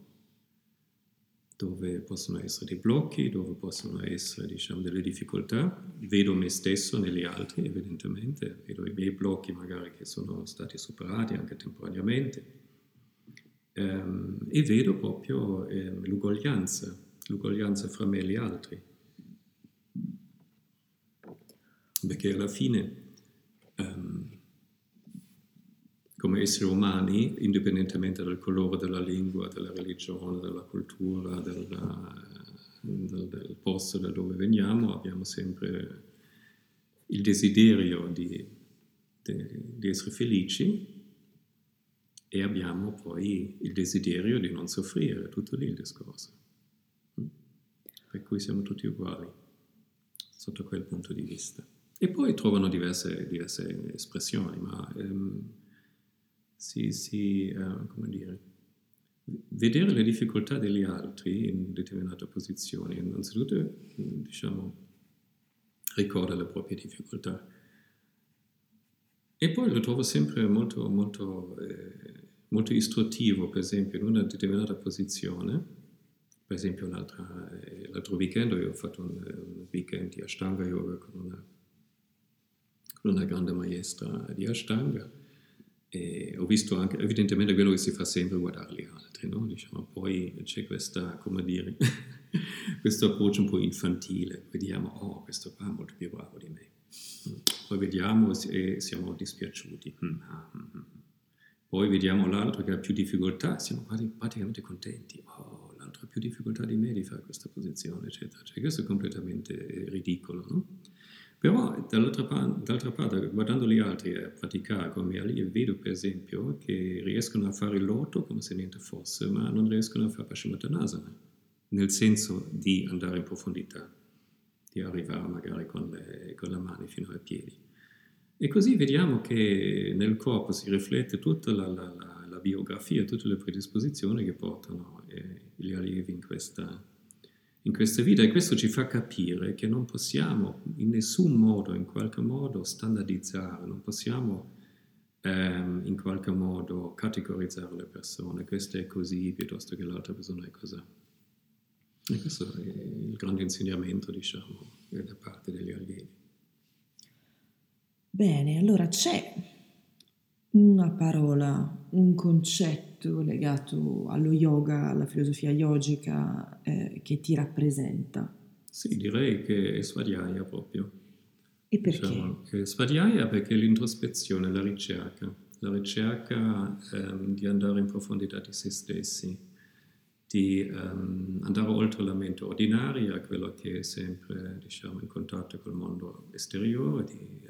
dove possono essere dei blocchi, dove possono essere diciamo, delle difficoltà, vedo me stesso negli altri evidentemente, vedo i miei blocchi magari che sono stati superati anche temporaneamente. Ehm, e vedo proprio ehm, l'uguaglianza, l'uguaglianza fra me e gli altri. Perché alla fine um, come esseri umani, indipendentemente dal colore della lingua, della religione, della cultura, della, del, del, posto da dove veniamo, abbiamo sempre il desiderio di, di, di essere felici e abbiamo poi il desiderio di non soffrire, tutto lì il discorso. Mm? Per cui siamo tutti uguali sotto quel punto di vista. E poi trovano diverse, diverse espressioni, ma ehm, si, si uh, come dire, vedere le difficoltà degli altri in determinate posizioni, innanzitutto, diciamo, ricorda le proprie difficoltà. E poi lo trovo sempre molto, molto, eh, molto istruttivo, per esempio, in una determinata posizione, per esempio eh, l'altro weekend io ho fatto un, un weekend di Ashtanga Yoga con una una grande maestra di Ashtanga ho visto anche evidentemente quello che si fa sempre guardare gli altri, no? diciamo, poi c'è questa, come dire, questo approccio un po' infantile, vediamo, oh questo qua è molto più bravo di me, poi vediamo e siamo dispiaciuti, mm, ah, mm, mm. poi vediamo l'altro che ha più difficoltà, siamo praticamente contenti, oh l'altro ha più difficoltà di me di fare questa posizione, eccetera, cioè, questo è completamente ridicolo, no? Però dall'altra, dall'altra parte, guardando gli altri a praticare come allievi, vedo per esempio che riescono a fare l'otto come se niente fosse, ma non riescono a fare Paschimottanasana, nel senso di andare in profondità, di arrivare magari con le, con le mani fino ai piedi. E così vediamo che nel corpo si riflette tutta la, la, la, la biografia, tutte le predisposizioni che portano eh, gli allievi in questa in questa vita e questo ci fa capire che non possiamo in nessun modo, in qualche modo, standardizzare, non possiamo ehm, in qualche modo categorizzare le persone, questo è così piuttosto che l'altra persona è così. E questo è il grande insegnamento, diciamo, da parte degli allievi. Bene, allora c'è una parola, un concetto legato allo yoga, alla filosofia yogica eh, che ti rappresenta? Sì, direi che è Svadhyaya proprio. E perché? Diciamo, Svadhyaya perché l'introspezione, la ricerca, la ricerca ehm, di andare in profondità di se stessi, di ehm, andare oltre la mente ordinaria, quello che è sempre diciamo, in contatto col mondo esteriore, di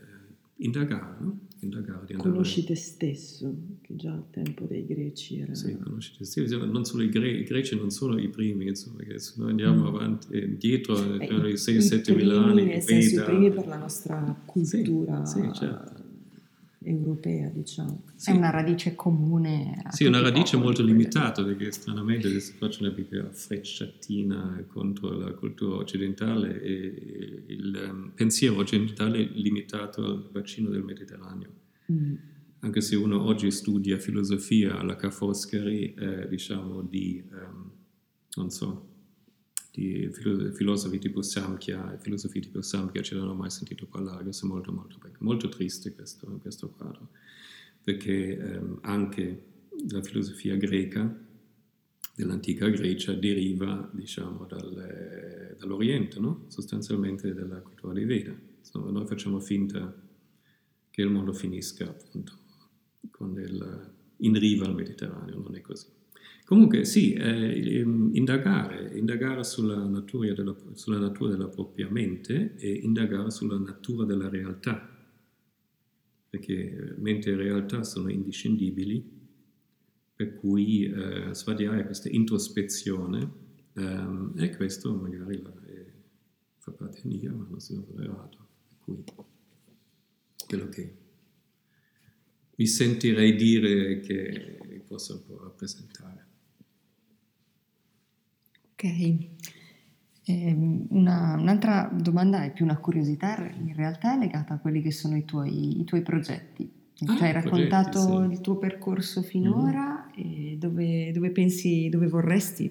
eh, indagare, no? indagare di andare... Conosci te stesso, che già al tempo dei greci era... Sì, conosci te stesso, non solo i, gre- i greci, non solo i primi, insomma, che se noi andiamo mm. avanti e indietro, eh, i 6-7 mila anni... Nel senso, i primi per la nostra cultura... Sì, sì certo europea, diciamo. Sì. È una radice comune. sì, una radice molto limitata, perché stranamente si faccia una piccola frecciatina contro la cultura occidentale e il um, pensiero occidentale è limitato al bacino del Mediterraneo. Mm. Anche se uno oggi studia filosofia alla Ca' Foscari, eh, diciamo di, um, non so, di filosofi tipo Samkhya e filosofi tipo Samkhya ce l'hanno mai sentito parlare, è molto molto, molto triste questo, questo quadro, perché ehm, anche la filosofia greca dell'antica Grecia deriva diciamo dal, dall'Oriente, no? sostanzialmente dalla cultura dei Veda. Insomma, noi facciamo finta che il mondo finisca appunto il, in riva al Mediterraneo, non è così. Comunque sì, eh, indagare, indagare sulla natura, della, sulla natura, della, propria mente e indagare sulla natura della realtà, perché mente e realtà sono indiscendibili, per cui eh, Svadhyaya questa introspezione ehm, e questo magari la, è, fa parte mia, ma non sono errato, per cui quello che mi sentirei dire che possa un po' rappresentare. Ok. Eh, una, un'altra domanda è più una curiosità, in realtà è legata a quelli che sono i tuoi, i tuoi progetti. Ah, cioè, hai raccontato progetti, sì. il tuo percorso finora mm-hmm. e dove, dove, pensi, dove vorresti?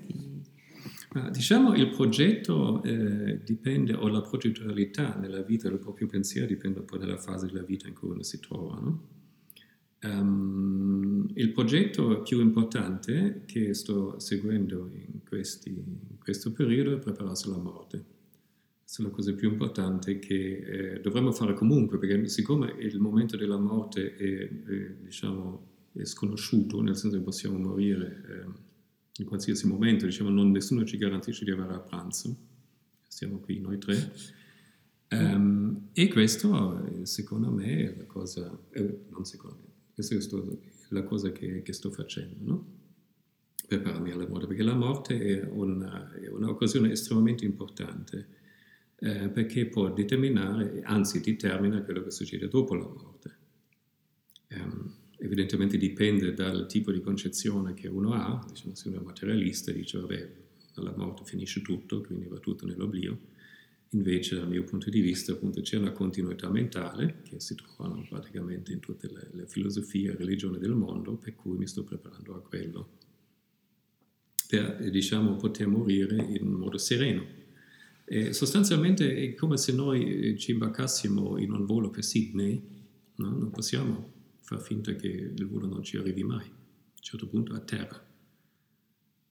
Ah, diciamo il progetto eh, dipende, o la progettualità nella vita, il proprio pensiero dipende un po' dalla fase della vita in cui uno si trova. No? Um, il progetto più importante che sto seguendo in, questi, in questo periodo è prepararsi alla morte. Questa è la cosa più importante che eh, dovremmo fare comunque, perché siccome il momento della morte è, è, diciamo, è sconosciuto, nel senso che possiamo morire eh, in qualsiasi momento, diciamo, non, nessuno ci garantisce di avere a pranzo, siamo qui noi tre. Um, e questo, secondo me, è la cosa, eh, non secondo me, questa è la cosa che, che sto facendo, no? Prepararmi alla morte, perché la morte è, una, è un'occasione estremamente importante, eh, perché può determinare, anzi determina quello che succede dopo la morte. Um, evidentemente dipende dal tipo di concezione che uno ha, diciamo, se uno è materialista dice vabbè, alla morte finisce tutto, quindi va tutto nell'oblio, Invece, dal mio punto di vista, appunto, c'è una continuità mentale che si trovano praticamente in tutte le, le filosofie e religioni del mondo, per cui mi sto preparando a quello, per diciamo, poter morire in modo sereno. E sostanzialmente è come se noi ci impaccassimo in un volo per Sydney, no? non possiamo far finta che il volo non ci arrivi mai, a un certo punto a terra.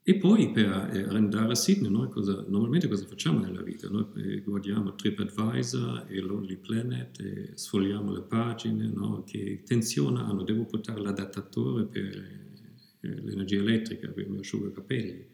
E poi per eh, andare a Sydney, noi cosa, normalmente cosa facciamo nella vita? Noi eh, guardiamo TripAdvisor e Lonely Planet e sfogliamo le pagine no? che tensionano, devo portare l'adattatore per eh, l'energia elettrica per mio asciugacapelli.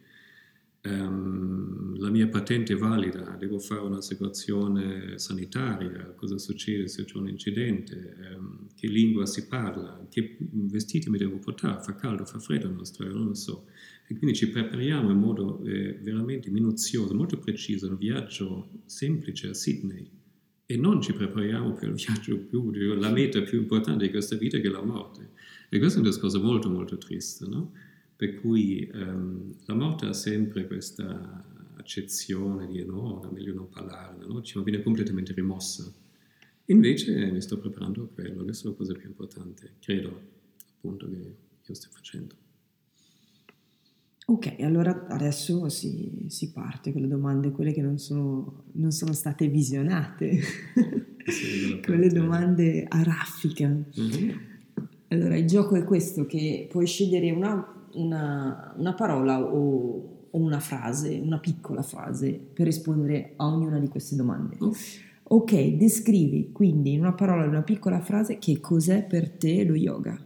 Um, la mia patente è valida, devo fare un'assicurazione sanitaria, cosa succede se c'è un incidente, um, che lingua si parla, che vestiti mi devo portare, fa caldo, fa freddo in Australia, non lo so. E quindi ci prepariamo in modo eh, veramente minuzioso, molto preciso, un viaggio semplice a Sydney e non ci prepariamo per il viaggio più, la meta più importante di questa vita che è la morte. E questo è un discorso molto molto triste, no? Per cui ehm, la morte ha sempre questa accezione di no, è meglio non parlare, no? Ci viene completamente rimossa. Invece mi sto preparando a quello, questa è la cosa più importante, credo, appunto, che io sto facendo. Ok, allora adesso si, si parte con le domande, quelle che non sono, non sono state visionate. quelle domande a raffica. Mm-hmm. Allora, il gioco è questo, che puoi scegliere una, una, una parola o, o, una frase, una piccola frase, per rispondere a ognuna di queste domande. Oh. Ok, descrivi quindi in una parola, in una piccola frase, che cos'è per te lo yoga.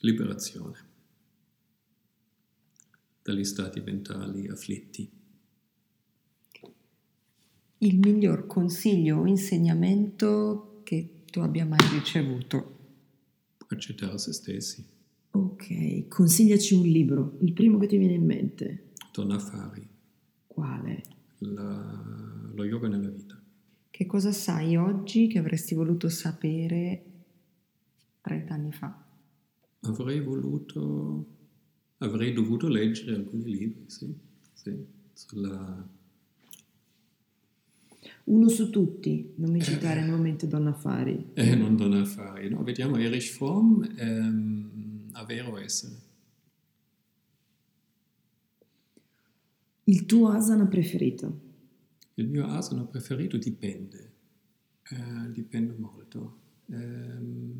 Liberazione dagli stati mentali afflitti. Il miglior consiglio o insegnamento tu abbia mai ricevuto? Accettare se stessi. Ok, consigliaci un libro, il primo che ti viene in mente. Torna a fare. Quale? La, lo yoga nella vita. Che cosa sai oggi che avresti voluto sapere 30 anni fa? Avrei voluto Avrei dovuto leggere alcuni libri, sì, sì, sulla... Uno su tutti, non mi citare nuovamente Donna Affari. Eh, non Donna Affari, no, vediamo Erich Fromm, ehm, Avere o Essere. Il tuo asana preferito? Il mio asana preferito dipende, eh, dipende molto. Eh,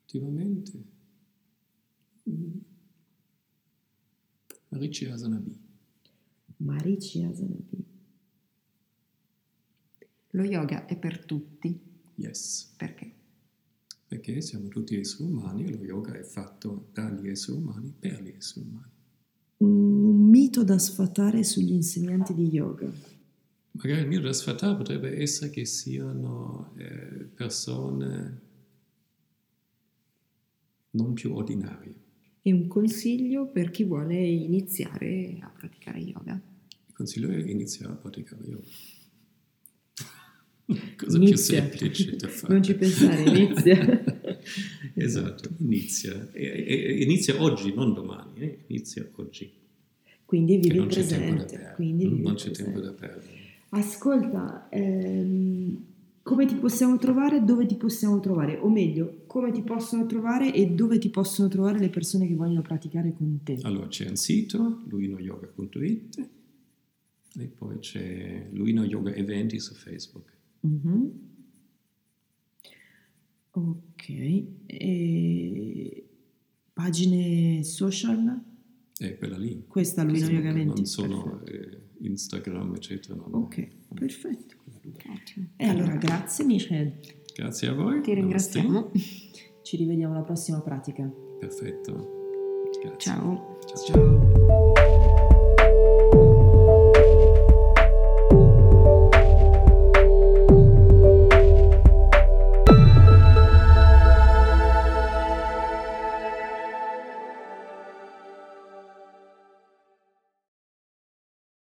ultimamente... Mm, Marici Asanabi. Marici Asanabi. Lo yoga è per tutti? Yes. Perché? Perché siamo tutti esseri umani e lo yoga è fatto dagli esseri umani per gli esseri umani. Un mito da sfatare sugli insegnanti di yoga. Magari il mito da sfatare potrebbe essere che siano eh, persone non più ordinarie e un consiglio per chi vuole iniziare a praticare yoga. Il consiglio è iniziare a praticare yoga. Cosa inizia. più semplice da fare. Non ci pensare, inizia. esatto, inizia. E, e, inizia oggi, non domani, eh? inizia oggi. Quindi vivi il presente. Quindi non c'è tempo da perdere. Ascolta, ehm, come ti possiamo trovare, dove ti possiamo trovare, o meglio, come ti possono trovare e dove ti possono trovare le persone che vogliono praticare con te. Allora c'è un sito, luinoyoga.it e poi c'è Luino Yoga Eventi su Facebook. Mm-hmm. Ok, e pagine social? È quella lì. Questa Luino Yoga Eventi. Non sono eh, Instagram, eccetera. No. Ok, perfetto. E allora grazie Michel. Grazie a voi. Ti ringraziamo. Ci rivediamo alla prossima pratica. Perfetto. Grazie. Ciao. Ciao. ciao.